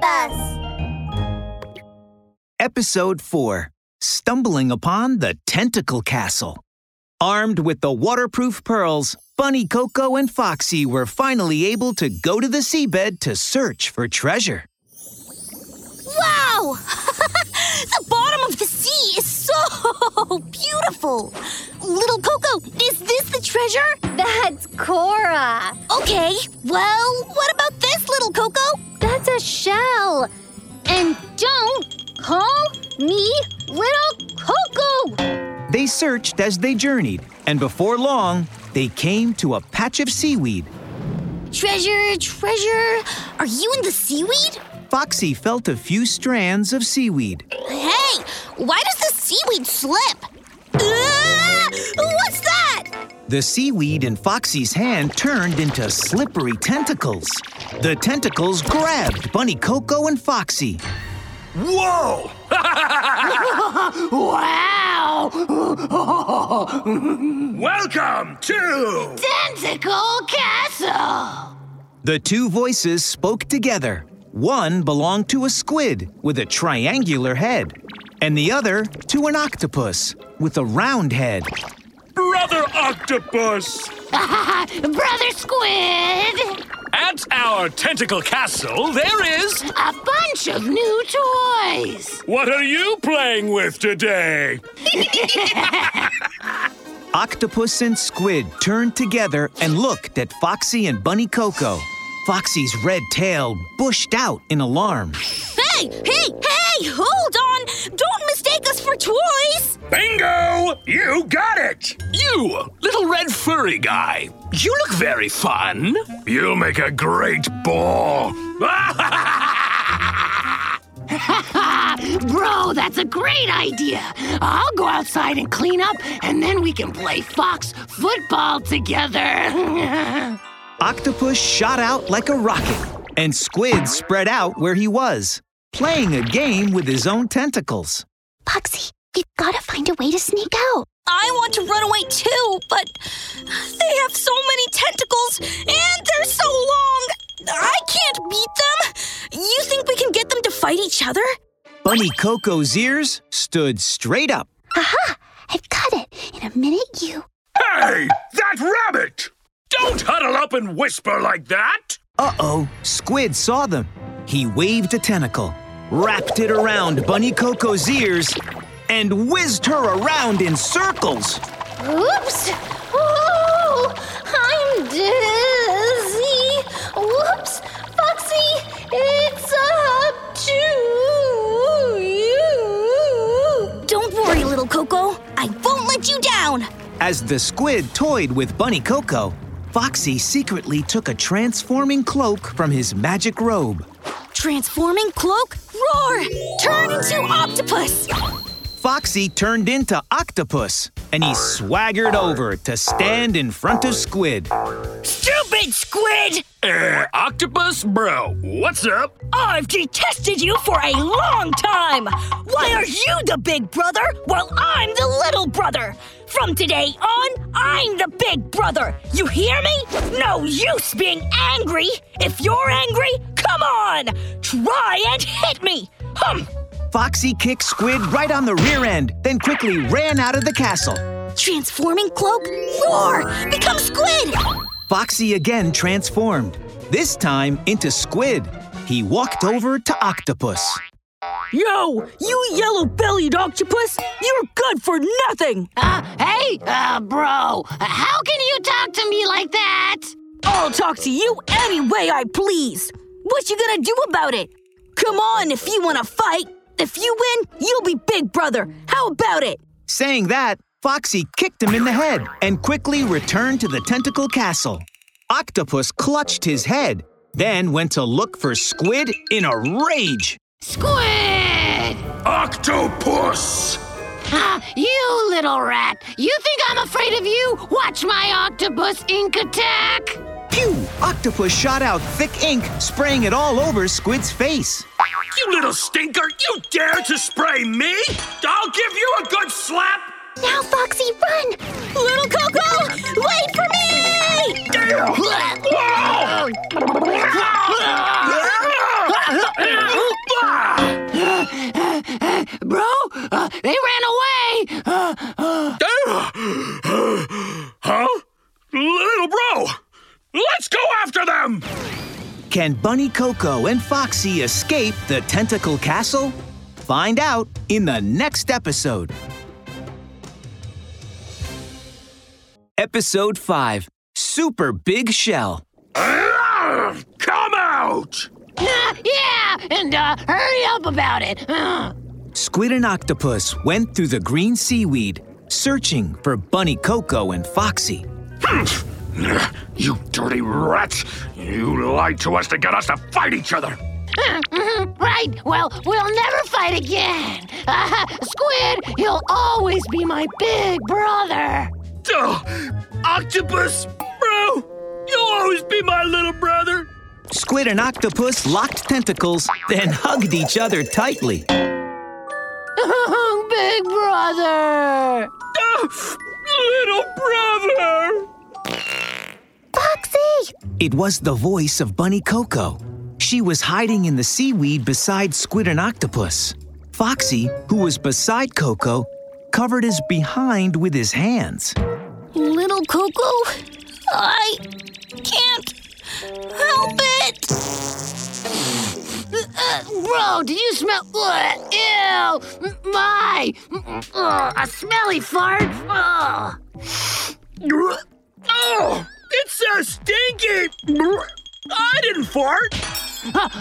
bus. Episode 4 Stumbling Upon the Tentacle Castle. Armed with the waterproof pearls, Bunny Coco and Foxy were finally able to go to the seabed to search for treasure. Wow! the bottom of the sea is so beautiful. Little Coco, is this the treasure? That's Cora. Okay, well, what about this, little Coco? That's a shell. And don't call me Little Coco. They searched as they journeyed, and before long, they came to a patch of seaweed. Treasure, treasure. Are you in the seaweed? Foxy felt a few strands of seaweed. Hey, why does the seaweed slip? What's that? The seaweed in Foxy's hand turned into slippery tentacles. The tentacles grabbed Bunny Coco and Foxy. Whoa! Wow! Welcome to Tentacle Castle! The two voices spoke together. One belonged to a squid with a triangular head, and the other to an octopus with a round head. Brother Octopus. Brother Squid! At our tentacle castle, there is. A bunch of new toys! What are you playing with today? Octopus and squid turned together and looked at Foxy and Bunny Coco. Foxy's red tail bushed out in alarm. Hey, hey, hey! Hold on! Don't mistake us for toys! Bingo! You got it! You, little red furry guy. You look very fun. You'll make a great ball. Bro, that's a great idea. I'll go outside and clean up, and then we can play fox football together. Octopus shot out like a rocket, and Squid spread out where he was, playing a game with his own tentacles. Foxy, we've got to find a way to sneak out. I want to run away too, but they have so many tentacles and they're so long. I can't beat them. You think we can get them to fight each other? Bunny Coco's ears stood straight up. Aha! I've got it. In a minute, you. hey, that rabbit! Don't huddle up and whisper like that. Uh oh, Squid saw them. He waved a tentacle, wrapped it around Bunny Coco's ears, and whizzed her around in circles. Oops! Oh, I'm dizzy. Whoops! Foxy, it's up to you. Don't worry, little Coco. I won't let you down. As the squid toyed with Bunny Coco, Foxy secretly took a transforming cloak from his magic robe. Transforming cloak, roar! Turn into octopus! Foxy turned into Octopus, and he swaggered over to stand in front of Squid. Stupid squid! Uh, octopus bro, what's up? I've detested you for a long time! Why are you the big brother while I'm the little brother? From today on, I'm the big brother! You hear me? No use being angry! If you're angry, come on! Try and hit me! Hum! Foxy kicked Squid right on the rear end, then quickly ran out of the castle. Transforming cloak, roar! Become squid! Foxy again transformed, this time into Squid. He walked over to Octopus. Yo, you yellow bellied octopus! You're good for nothing! Uh, hey, uh, bro, how can you talk to me like that? I'll talk to you any way I please. What you gonna do about it? Come on if you wanna fight. If you win, you'll be big brother. How about it? Saying that, Foxy kicked him in the head and quickly returned to the tentacle castle. Octopus clutched his head, then went to look for Squid in a rage. Squid! Octopus! Ah, you little rat! You think I'm afraid of you? Watch my octopus ink attack! Pew! Octopus shot out thick ink, spraying it all over Squid's face. You little stinker! You dare to spray me? I'll give you a good slap! Now, Foxy, run! Little Coco, wait for me! Bro, uh, they ran away. Uh, uh. huh? Little bro, let's go after them. Can Bunny Coco and Foxy escape the Tentacle Castle? Find out in the next episode. Episode 5 Super Big Shell. Ah, come out! Uh, yeah, and uh, hurry up about it. Uh. Squid and Octopus went through the green seaweed, searching for Bunny Coco and Foxy. You dirty rats! You lied to us to get us to fight each other! Right, well, we'll never fight again. Uh, Squid, you'll always be my big brother. Ugh, octopus! Bro! You'll always be my little brother! Squid and Octopus locked tentacles, then hugged each other tightly. big brother. Little brother! Foxy! It was the voice of Bunny Coco. She was hiding in the seaweed beside Squid and Octopus. Foxy, who was beside Coco, covered his behind with his hands. Little Coco, I can't help it. Uh, bro, did you smell? Ugh, ew! My! Ugh, a smelly fart! Ugh. Oh, it's so stinky! I didn't fart!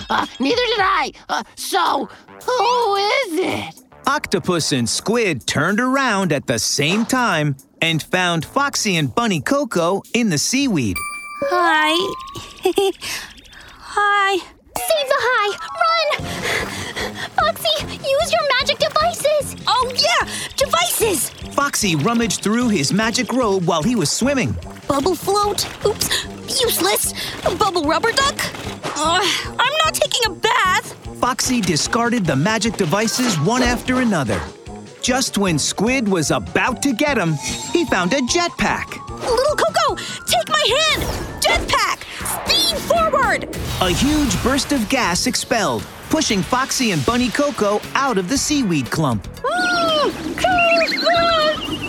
Uh, neither did I. Uh, so, who is it? Octopus and Squid turned around at the same time and found Foxy and Bunny Coco in the seaweed. Hi. Hi. Save the high! Run! Foxy, use your magic devices! Oh, yeah, devices. Foxy rummaged through his magic robe while he was swimming. Bubble float. Oops, useless. Bubble rubber duck. Uh, I'm not taking a bath. Foxy discarded the magic devices one after another. Just when Squid was about to get him, he found a jetpack. Little Coco, take my hand. Jetpack, speed forward. A huge burst of gas expelled, pushing Foxy and Bunny Coco out of the seaweed clump.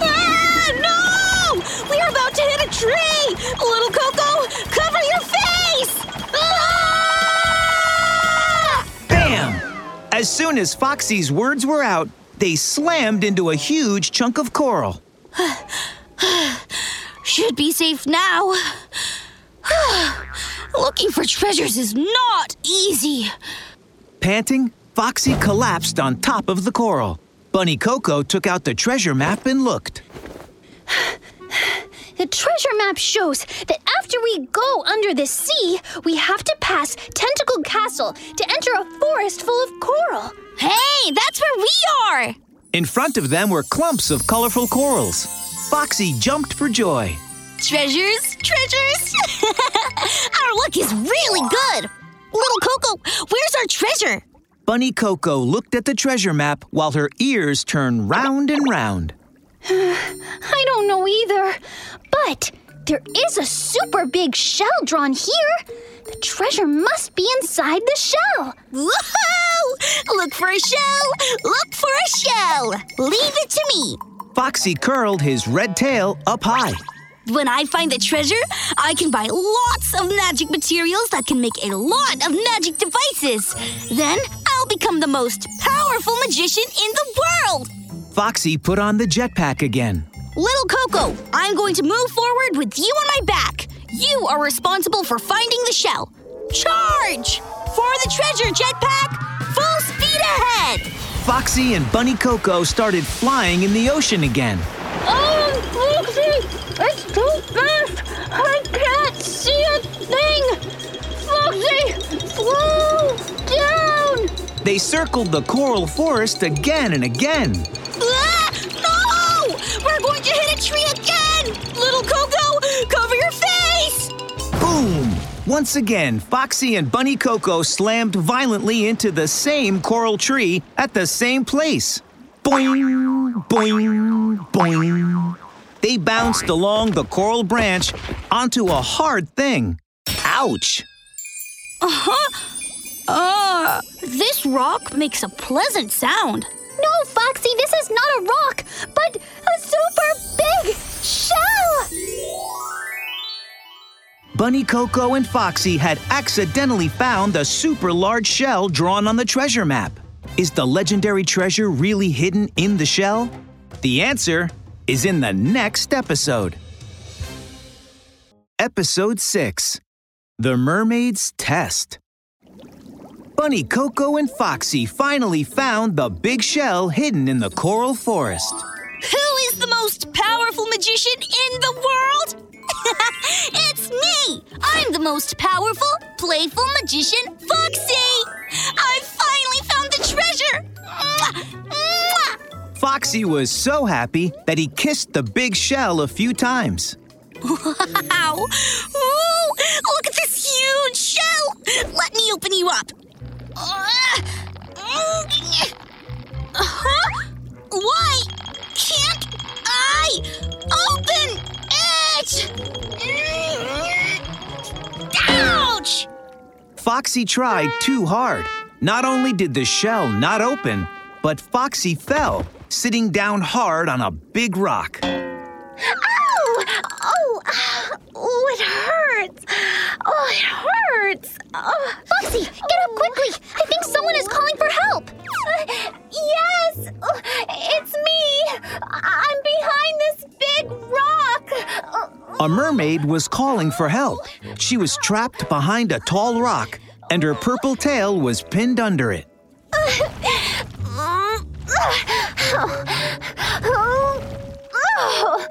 Ah, no! We're about to hit a tree! Little Coco, cover your face! Ah! Bam! As soon as Foxy's words were out, they slammed into a huge chunk of coral. Should be safe now. Looking for treasures is not easy. Panting, Foxy collapsed on top of the coral. Bunny Coco took out the treasure map and looked. The treasure map shows that after we go under the sea, we have to pass Tentacle Castle to enter a forest full of coral. Hey, that's where we are! In front of them were clumps of colorful corals. Foxy jumped for joy. Treasures, treasures! our luck is really good! Little Coco, where's our treasure? Bunny Coco looked at the treasure map while her ears turned round and round. I don't know either, but there is a super big shell drawn here. The treasure must be inside the shell. Woohoo! Look for a shell! Look for a shell! Leave it to me! Foxy curled his red tail up high. When I find the treasure, I can buy lots of magic materials that can make a lot of magic devices. Then I'll become the most powerful magician in the world! Foxy put on the jetpack again. Little Coco, I'm going to move forward with you on my back. You are responsible for finding the shell. Charge! For the treasure, jetpack! Full speed ahead! Foxy and Bunny Coco started flying in the ocean again. Oh, Foxy! It's too fast! I can't see a thing! Foxy! Slow down! They circled the coral forest again and again. Tree again! Little Coco, cover your face! Boom! Once again, Foxy and Bunny Coco slammed violently into the same coral tree at the same place. Boing, boing, boing. They bounced along the coral branch onto a hard thing. Ouch! Uh-huh. Uh, this rock makes a pleasant sound. Foxy, this is not a rock, but a super big shell! Bunny Coco and Foxy had accidentally found the super large shell drawn on the treasure map. Is the legendary treasure really hidden in the shell? The answer is in the next episode. Episode 6 The Mermaid's Test. Bunny Coco and Foxy finally found the big shell hidden in the coral forest. Who is the most powerful magician in the world? it's me! I'm the most powerful, playful magician, Foxy! I finally found the treasure! Mwah! Mwah! Foxy was so happy that he kissed the big shell a few times. Wow! Ooh, look at this huge shell! Let me open you up. Huh? Why can't I open it? Ouch! Foxy tried too hard. Not only did the shell not open, but Foxy fell, sitting down hard on a big rock. Ow! Oh, uh, oh, it hurts. Oh, it hurts. Oh. Foxy, get up quickly. I think someone is calling for help. Uh, yes, uh, it's me. I'm behind this big rock. Uh, A mermaid was calling for help. She was trapped behind a tall rock, and her purple tail was pinned under it. Oh, oh,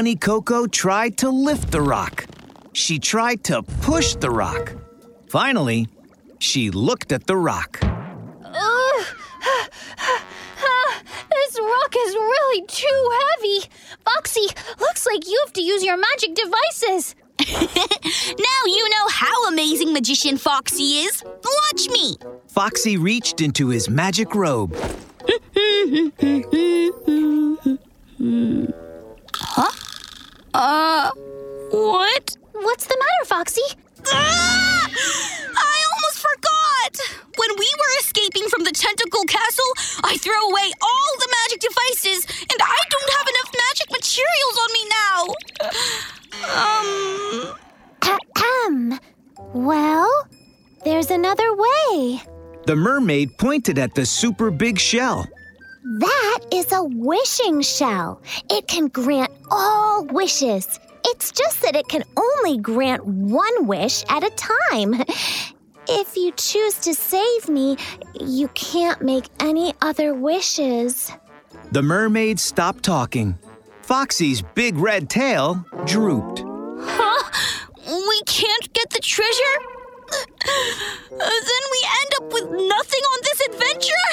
Bunny Coco tried to lift the rock. She tried to push the rock. Finally, she looked at the rock. Ugh. this rock is really too heavy. Foxy, looks like you have to use your magic devices. Now you know how amazing magician Foxy is. Watch me. Foxy reached into his magic robe. Uh, what? What's the matter, Foxy? Ah! I almost forgot! When we were escaping from the tentacle castle, I threw away all the magic devices, and I don't have enough magic materials on me now. Um. Ahem. Well, there's another way. The mermaid pointed at the super big shell. That is a wishing shell. It can grant all wishes. It's just that it can only grant one wish at a time. If you choose to save me, you can't make any other wishes. The mermaid stopped talking. Foxy's big red tail drooped. Huh? We can't get the treasure? Uh, then we end up with nothing on this adventure?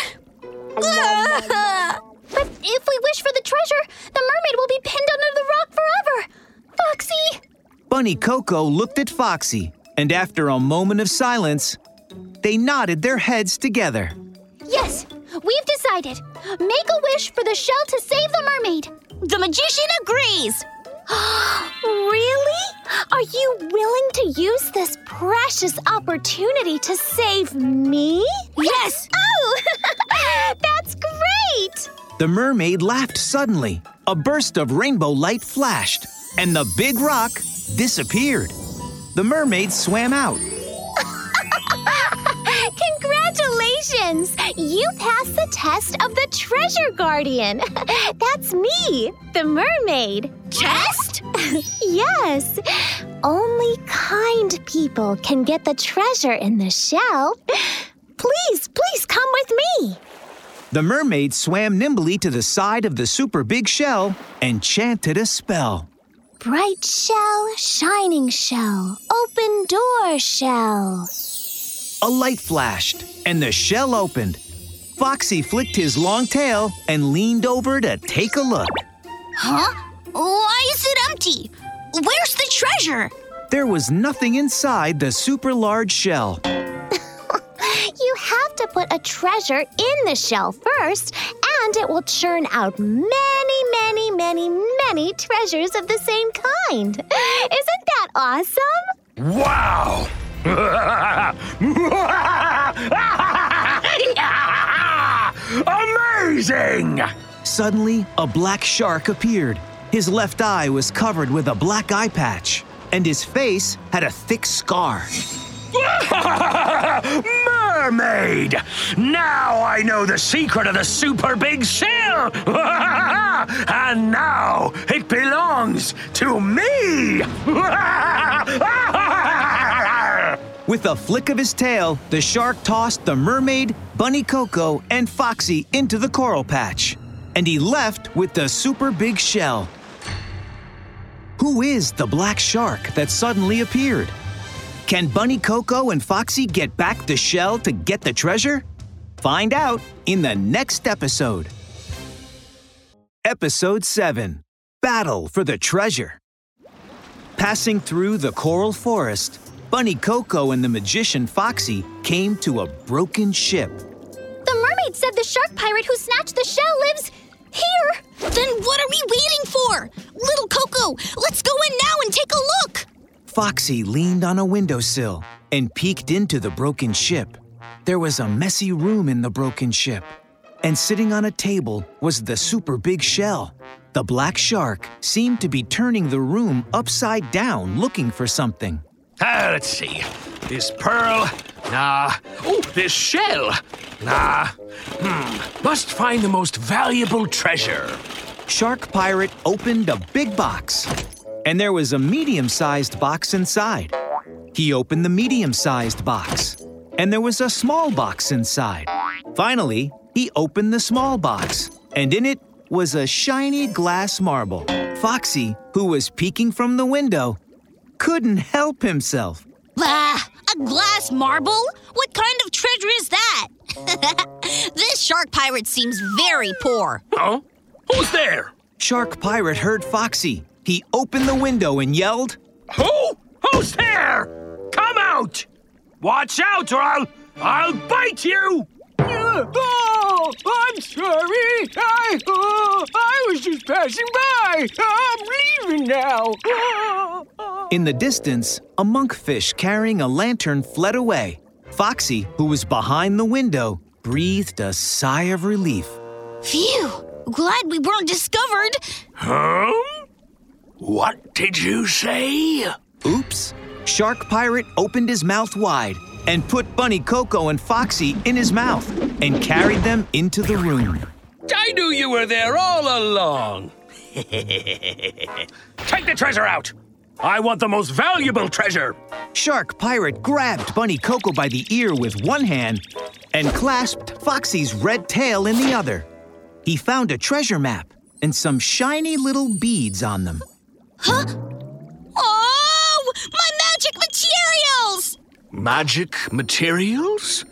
But if we wish for the treasure, the mermaid will be pinned under the rock forever. Foxy! Bunny Coco looked at Foxy, and after a moment of silence, they nodded their heads together. Yes, we've decided. Make a wish for the shell to save the mermaid. The magician agrees. really? Are you willing to use this precious opportunity to save me? Yes. Oh, that's great! The mermaid laughed suddenly. A burst of rainbow light flashed, and the big rock disappeared. The mermaid swam out. Congratulations! You passed the test of the treasure guardian. That's me, the mermaid. Test? yes. Only kind people can get the treasure in the shell. Please, please come with me. The mermaid swam nimbly to the side of the super big shell and chanted a spell. Bright shell, shining shell, open door shell. A light flashed, and the shell opened. Foxy flicked his long tail and leaned over to take a look. Huh? Why is it empty? Where's the treasure? There was nothing inside the super large shell. You have to put a treasure in the shell first, and it will churn out many, many many, many treasures of the same kind. Isn't that awesome? Wow! Amazing! Suddenly, a black shark appeared. His left eye was covered with a black eye patch, and his face had a thick scar. Mermaid! Now I know the secret of the super big shell! and now it belongs to me! With a flick of his tail, the shark tossed the mermaid, Bunny Coco, and Foxy into the coral patch. And he left with the super big shell. Who is the black shark that suddenly appeared? Can Bunny Coco and Foxy get back the shell to get the treasure? Find out in the next episode. Episode 7 Battle for the Treasure. Passing through the coral forest, Bunny Coco and the magician Foxy came to a broken ship. The mermaid said the shark pirate who snatched the shell lives here. Then what are we waiting for? Little Coco, let's go in now and take a look. Foxy leaned on a windowsill and peeked into the broken ship. There was a messy room in the broken ship, and sitting on a table was the super big shell. The black shark seemed to be turning the room upside down looking for something. Ah, let's see. This pearl. Nah. Oh, this shell. Nah. Hmm. Must find the most valuable treasure. Shark Pirate opened a big box, and there was a medium sized box inside. He opened the medium sized box, and there was a small box inside. Finally, he opened the small box, and in it was a shiny glass marble. Foxy, who was peeking from the window, couldn't help himself. Ah, a glass marble? What kind of treasure is that? this shark pirate seems very poor. Huh? Who's there? Shark Pirate heard Foxy. He opened the window and yelled, Who? Who's there? Come out! Watch out, or I'll I'll bite you! Oh, I'm sorry. I, oh, I was just passing by. I'm leaving now. In the distance, a monkfish carrying a lantern fled away. Foxy, who was behind the window, breathed a sigh of relief. Phew, glad we weren't discovered. Huh? What did you say? Oops. Shark Pirate opened his mouth wide and put Bunny Coco and Foxy in his mouth and carried them into the room. I knew you were there all along. Take the treasure out. I want the most valuable treasure. Shark Pirate grabbed Bunny Coco by the ear with one hand and clasped Foxy's red tail in the other. He found a treasure map and some shiny little beads on them. Huh? Oh, my magic materials! Magic materials?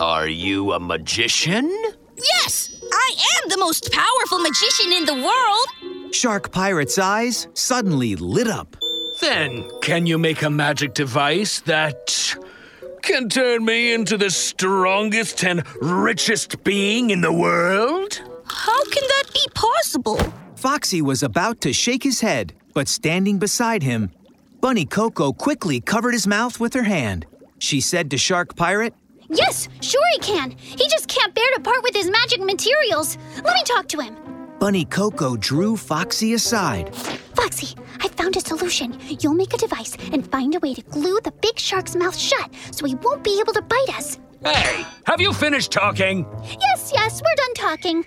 Are you a magician? Yes, I am the most powerful magician in the world. Shark Pirate's eyes suddenly lit up. Then, can you make a magic device that can turn me into the strongest and richest being in the world? How can that be possible? Foxy was about to shake his head, but standing beside him, Bunny Coco quickly covered his mouth with her hand. She said to Shark Pirate, Yes, sure he can. He just can't bear to part with his magic materials. Let me talk to him. Bunny Coco drew Foxy aside. Foxy, I found a solution. You'll make a device and find a way to glue the big shark's mouth shut so he won't be able to bite us. Hey, have you finished talking? Yes, yes, we're done talking.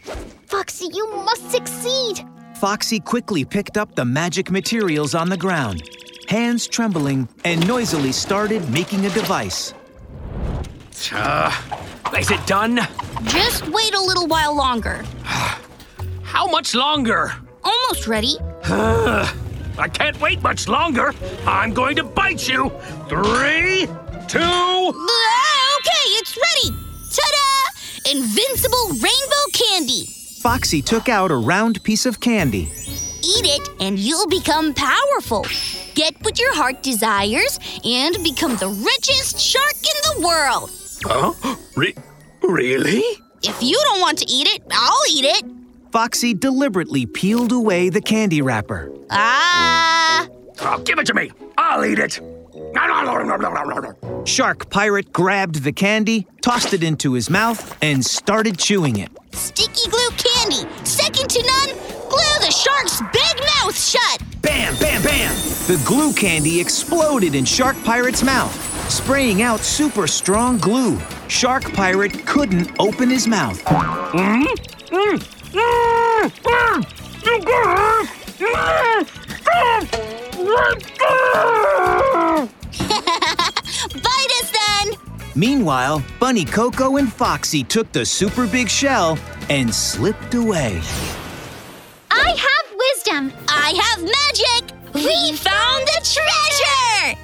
Foxy, you must succeed. Foxy quickly picked up the magic materials on the ground, hands trembling, and noisily started making a device. Uh, is it done? Just wait a little while longer. How much longer? Almost ready. I can't wait much longer. I'm going to bite you. Three, two. Okay, it's ready. Ta-da! Invincible rainbow candy. Foxy took out a round piece of candy. Eat it and you'll become powerful. Get what your heart desires and become the richest shark in the world. Huh? Re- really? If you don't want to eat it, I'll eat it. Foxy deliberately peeled away the candy wrapper. Ah! Oh, give it to me. I'll eat it. Shark Pirate grabbed the candy, tossed it into his mouth, and started chewing it. Sticky glue candy, second to none. Glue the shark's big mouth shut. Bam, bam, bam! The glue candy exploded in Shark Pirate's mouth, spraying out super strong glue. Shark Pirate couldn't open his mouth. Bite Meanwhile, Bunny Coco and Foxy took the super big shell and slipped away. I have wisdom. I have magic. We found the treasure.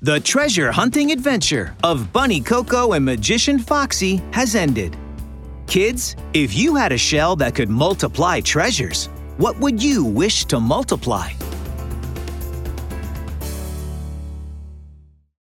The treasure hunting adventure of Bunny Coco and Magician Foxy has ended. Kids, if you had a shell that could multiply treasures, what would you wish to multiply?